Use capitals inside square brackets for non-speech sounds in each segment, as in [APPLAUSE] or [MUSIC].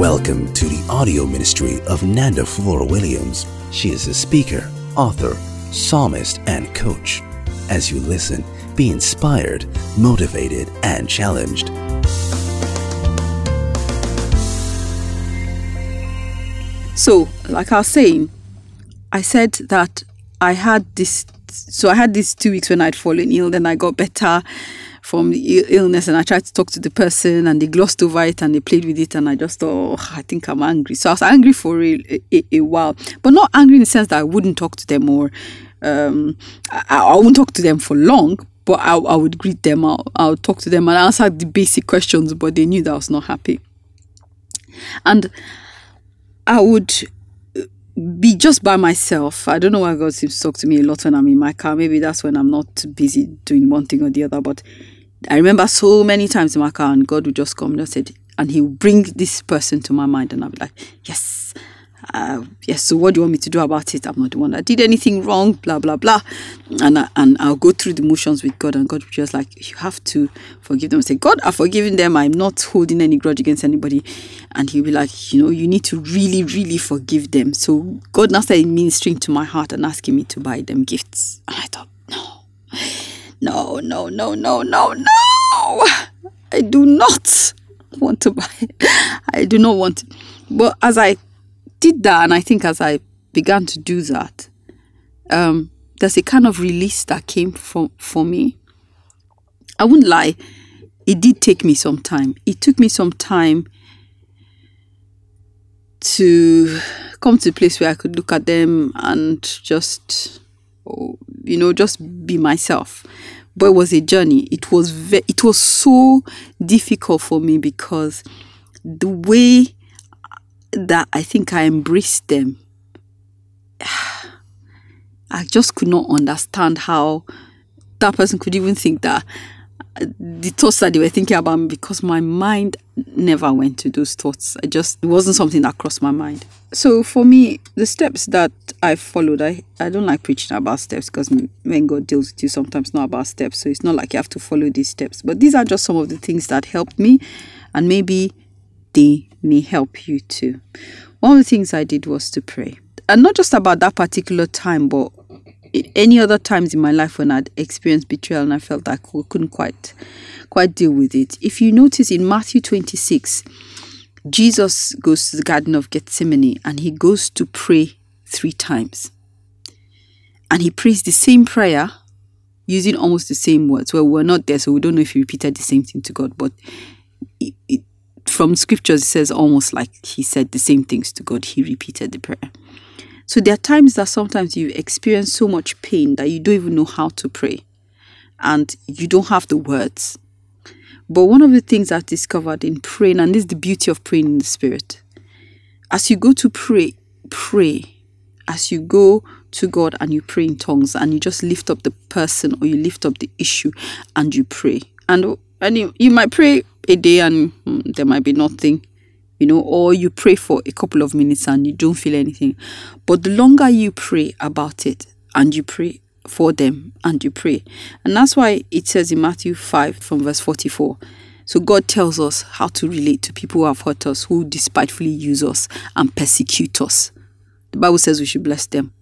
Welcome to the audio ministry of Nanda Flora Williams. She is a speaker, author, psalmist, and coach. As you listen, be inspired, motivated, and challenged. So, like I was saying, I said that I had this. So I had these two weeks when I'd fallen ill. Then I got better from the illness, and I tried to talk to the person, and they glossed over it and they played with it, and I just thought, oh, I think I'm angry. So I was angry for a, a, a while, but not angry in the sense that I wouldn't talk to them or um, I, I wouldn't talk to them for long. But I, I would greet them. I'll, I'll talk to them and answer the basic questions. But they knew that I was not happy, and I would be just by myself. I don't know why God seems to talk to me a lot when I'm in my car. Maybe that's when I'm not busy doing one thing or the other. But I remember so many times in my car, and God would just come and just said, and He would bring this person to my mind, and I'll be like, yes. Uh, yes, so what do you want me to do about it? I'm not the one that did anything wrong, blah blah blah, and I, and I'll go through the motions with God, and God will just like you have to forgive them. Say, God, I've forgiven them. I'm not holding any grudge against anybody, and He'll be like, you know, you need to really, really forgive them. So God now started ministering to my heart and asking me to buy them gifts, and I thought, no, no, no, no, no, no, no, I do not want to buy. I do not want. But as I did that, and I think as I began to do that, um, there's a kind of release that came from for me. I wouldn't lie, it did take me some time. It took me some time to come to a place where I could look at them and just, you know, just be myself. But it was a journey. It was ve- it was so difficult for me because the way that I think I embraced them, [SIGHS] I just could not understand how that person could even think that the thoughts that they were thinking about me because my mind never went to those thoughts. I just it wasn't something that crossed my mind. So for me, the steps that I followed, I, I don't like preaching about steps because when God deals with you, sometimes not about steps. So it's not like you have to follow these steps. But these are just some of the things that helped me, and maybe they may help you too. One of the things I did was to pray, and not just about that particular time, but any other times in my life when I'd experienced betrayal and I felt like I couldn't quite quite deal with it. If you notice in Matthew 26, Jesus goes to the Garden of Gethsemane and he goes to pray three times. And he prays the same prayer using almost the same words. Well, we're not there, so we don't know if he repeated the same thing to God, but it, it, from scriptures, it says almost like he said the same things to God. He repeated the prayer. So there are times that sometimes you experience so much pain that you don't even know how to pray and you don't have the words. But one of the things I've discovered in praying, and this is the beauty of praying in the spirit, as you go to pray, pray. As you go to God and you pray in tongues and you just lift up the person or you lift up the issue and you pray. And, and you, you might pray a day and mm, there might be nothing you know, or you pray for a couple of minutes and you don't feel anything. But the longer you pray about it and you pray for them and you pray, and that's why it says in Matthew 5 from verse 44. So God tells us how to relate to people who have hurt us, who despitefully use us and persecute us. The Bible says we should bless them,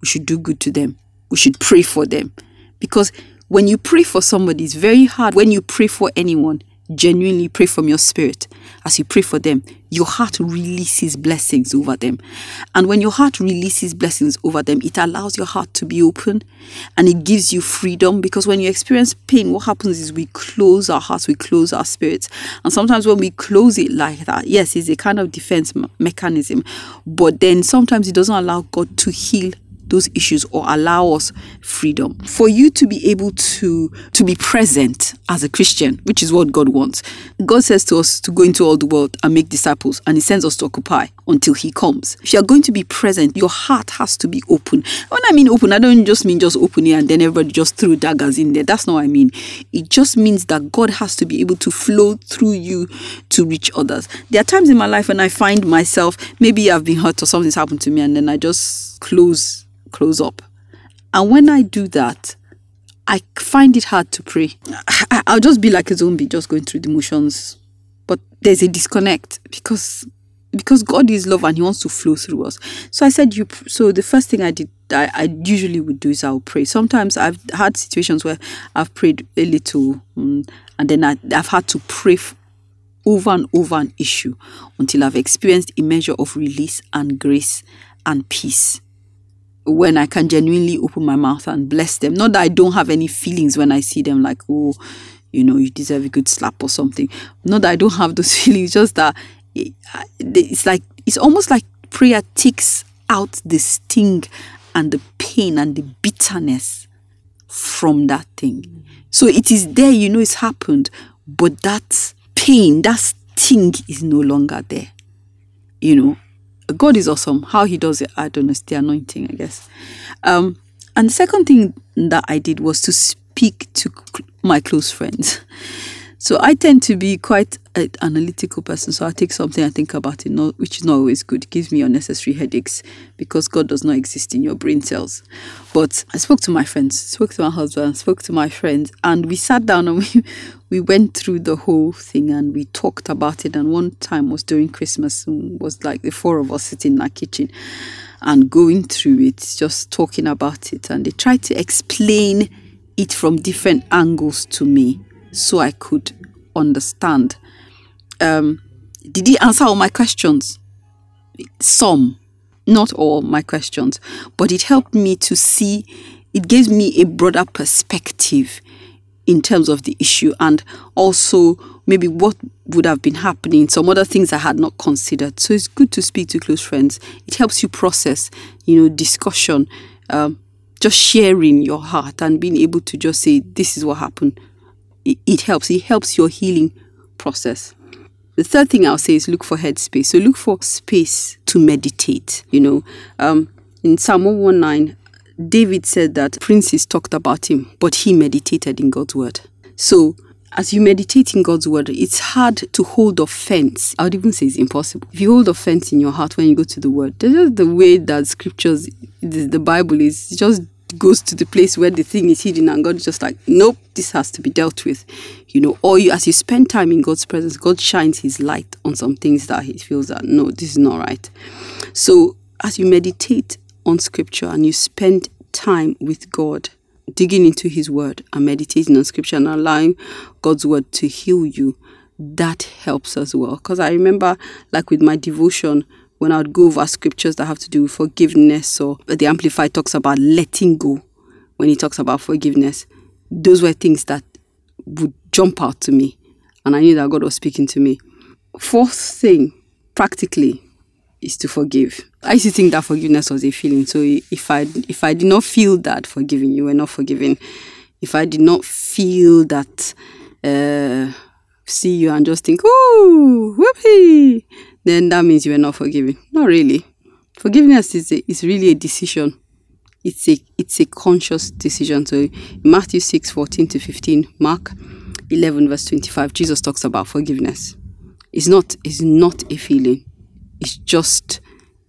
we should do good to them, we should pray for them. Because when you pray for somebody, it's very hard. When you pray for anyone, genuinely pray from your spirit as you pray for them, your heart releases blessings over them. And when your heart releases blessings over them, it allows your heart to be open and it gives you freedom because when you experience pain, what happens is we close our hearts, we close our spirits. And sometimes when we close it like that, yes, it's a kind of defense mechanism, but then sometimes it doesn't allow God to heal those issues or allow us freedom. For you to be able to to be present as a christian which is what god wants god says to us to go into all the world and make disciples and he sends us to occupy until he comes. If you're going to be present your heart has to be open. When i mean open i don't just mean just open it and then everybody just threw daggers in there. That's not what i mean. It just means that god has to be able to flow through you to reach others. There are times in my life when i find myself maybe i've been hurt or something's happened to me and then i just close close up. And when I do that, I find it hard to pray. I'll just be like a zombie, just going through the motions. But there's a disconnect because because God is love and He wants to flow through us. So I said, you. So the first thing I did, I, I usually would do is I'll pray. Sometimes I've had situations where I've prayed a little, um, and then I, have had to pray over and over an issue until I've experienced a measure of release and grace and peace. When I can genuinely open my mouth and bless them, not that I don't have any feelings when I see them, like oh, you know, you deserve a good slap or something. Not that I don't have those [LAUGHS] feelings, just that it's like it's almost like prayer takes out the sting and the pain and the bitterness from that thing. So it is there, you know, it's happened, but that pain, that sting is no longer there. You know, God is awesome. How He does it, I don't know. It's the anointing, I guess. Um, and the second thing that I did was to speak to my close friends. [LAUGHS] So I tend to be quite an analytical person. So I take something, I think about it, not, which is not always good. It gives me unnecessary headaches because God does not exist in your brain cells. But I spoke to my friends, spoke to my husband, spoke to my friends, and we sat down and [LAUGHS] we, we went through the whole thing and we talked about it. And one time was during Christmas, was like the four of us sitting in our kitchen and going through it, just talking about it. And they tried to explain it from different angles to me so I could understand. Um, did he answer all my questions? Some, not all my questions, but it helped me to see, it gave me a broader perspective in terms of the issue and also maybe what would have been happening, some other things I had not considered. So it's good to speak to close friends. It helps you process, you know, discussion, um, just sharing your heart and being able to just say, this is what happened it, it helps. It helps your healing process. The third thing I'll say is look for headspace. So look for space to meditate. You know, um, in Psalm 119, David said that princes talked about him, but he meditated in God's word. So as you meditate in God's word, it's hard to hold offense. I would even say it's impossible. If you hold offense in your heart when you go to the word, is the way that scriptures, the Bible is just goes to the place where the thing is hidden and God is just like, nope, this has to be dealt with. You know, or you as you spend time in God's presence, God shines his light on some things that he feels that no, this is not right. So as you meditate on scripture and you spend time with God, digging into his word and meditating on scripture and allowing God's word to heal you, that helps as well. Because I remember like with my devotion, when I would go over scriptures that have to do with forgiveness, or the Amplified talks about letting go when he talks about forgiveness, those were things that would jump out to me. And I knew that God was speaking to me. Fourth thing, practically, is to forgive. I used to think that forgiveness was a feeling. So if I if I did not feel that forgiving, you were not forgiving. If I did not feel that, uh, see you and just think, oh, whoopee, then that means you are not forgiving. Not really. Forgiveness is a, is really a decision. It's a it's a conscious decision. So Matthew 6, 14 to 15, Mark 11, verse 25, Jesus talks about forgiveness. It's not it's not a feeling. It's just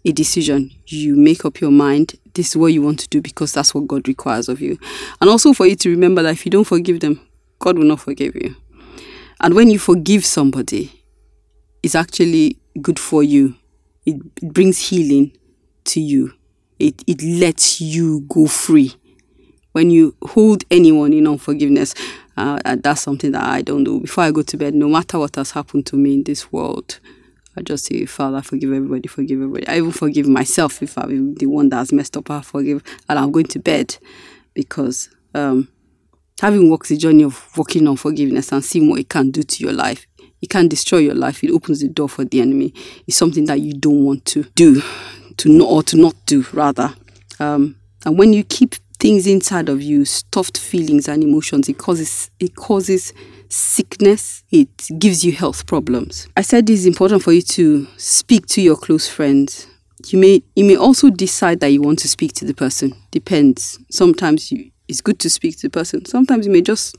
a decision. You make up your mind. This is what you want to do because that's what God requires of you. And also for you to remember that if you don't forgive them, God will not forgive you. And when you forgive somebody, it's actually good for you. It, it brings healing to you. It, it lets you go free. When you hold anyone in unforgiveness, uh, that's something that I don't do. Before I go to bed, no matter what has happened to me in this world, I just say, Father, forgive everybody, forgive everybody. I even forgive myself if I'm the one that has messed up. I forgive, and I'm going to bed because um, having walked the journey of working on forgiveness and seeing what it can do to your life it can destroy your life. It opens the door for the enemy. It's something that you don't want to do, to not or to not do rather. Um, and when you keep things inside of you, stuffed feelings and emotions, it causes it causes sickness. It gives you health problems. I said it's important for you to speak to your close friends. You may you may also decide that you want to speak to the person. Depends. Sometimes you, it's good to speak to the person. Sometimes you may just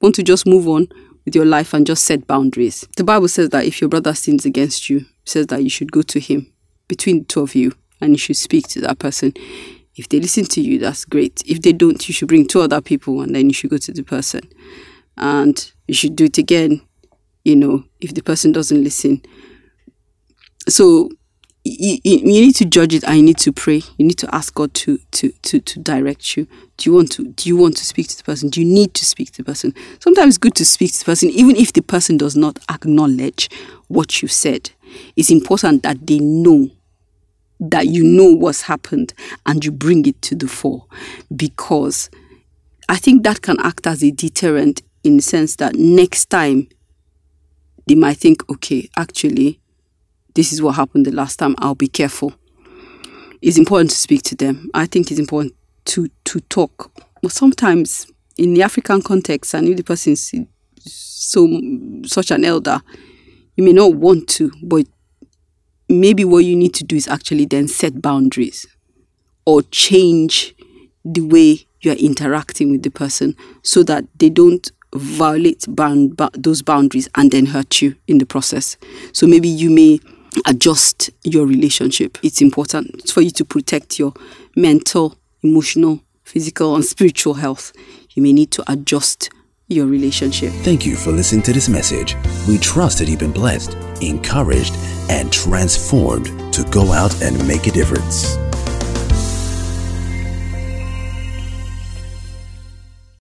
want to just move on with your life and just set boundaries. The Bible says that if your brother sins against you, says that you should go to him between the two of you and you should speak to that person. If they listen to you, that's great. If they don't, you should bring two other people and then you should go to the person. And you should do it again, you know, if the person doesn't listen. so you, you, you need to judge it and you need to pray. You need to ask god to to to to direct you. Do you want to do you want to speak to the person? Do you need to speak to the person? Sometimes it's good to speak to the person even if the person does not acknowledge what you said. It's important that they know that you know what's happened and you bring it to the fore. Because i think that can act as a deterrent in the sense that next time they might think okay actually this is what happened the last time, I'll be careful. It's important to speak to them. I think it's important to to talk. But sometimes in the African context, and if the person is so such an elder, you may not want to, but maybe what you need to do is actually then set boundaries or change the way you are interacting with the person so that they don't violate bound, those boundaries and then hurt you in the process. So maybe you may adjust your relationship. It's important for you to protect your mental, emotional, physical, and spiritual health. You may need to adjust your relationship. Thank you for listening to this message. We trust that you've been blessed, encouraged, and transformed to go out and make a difference.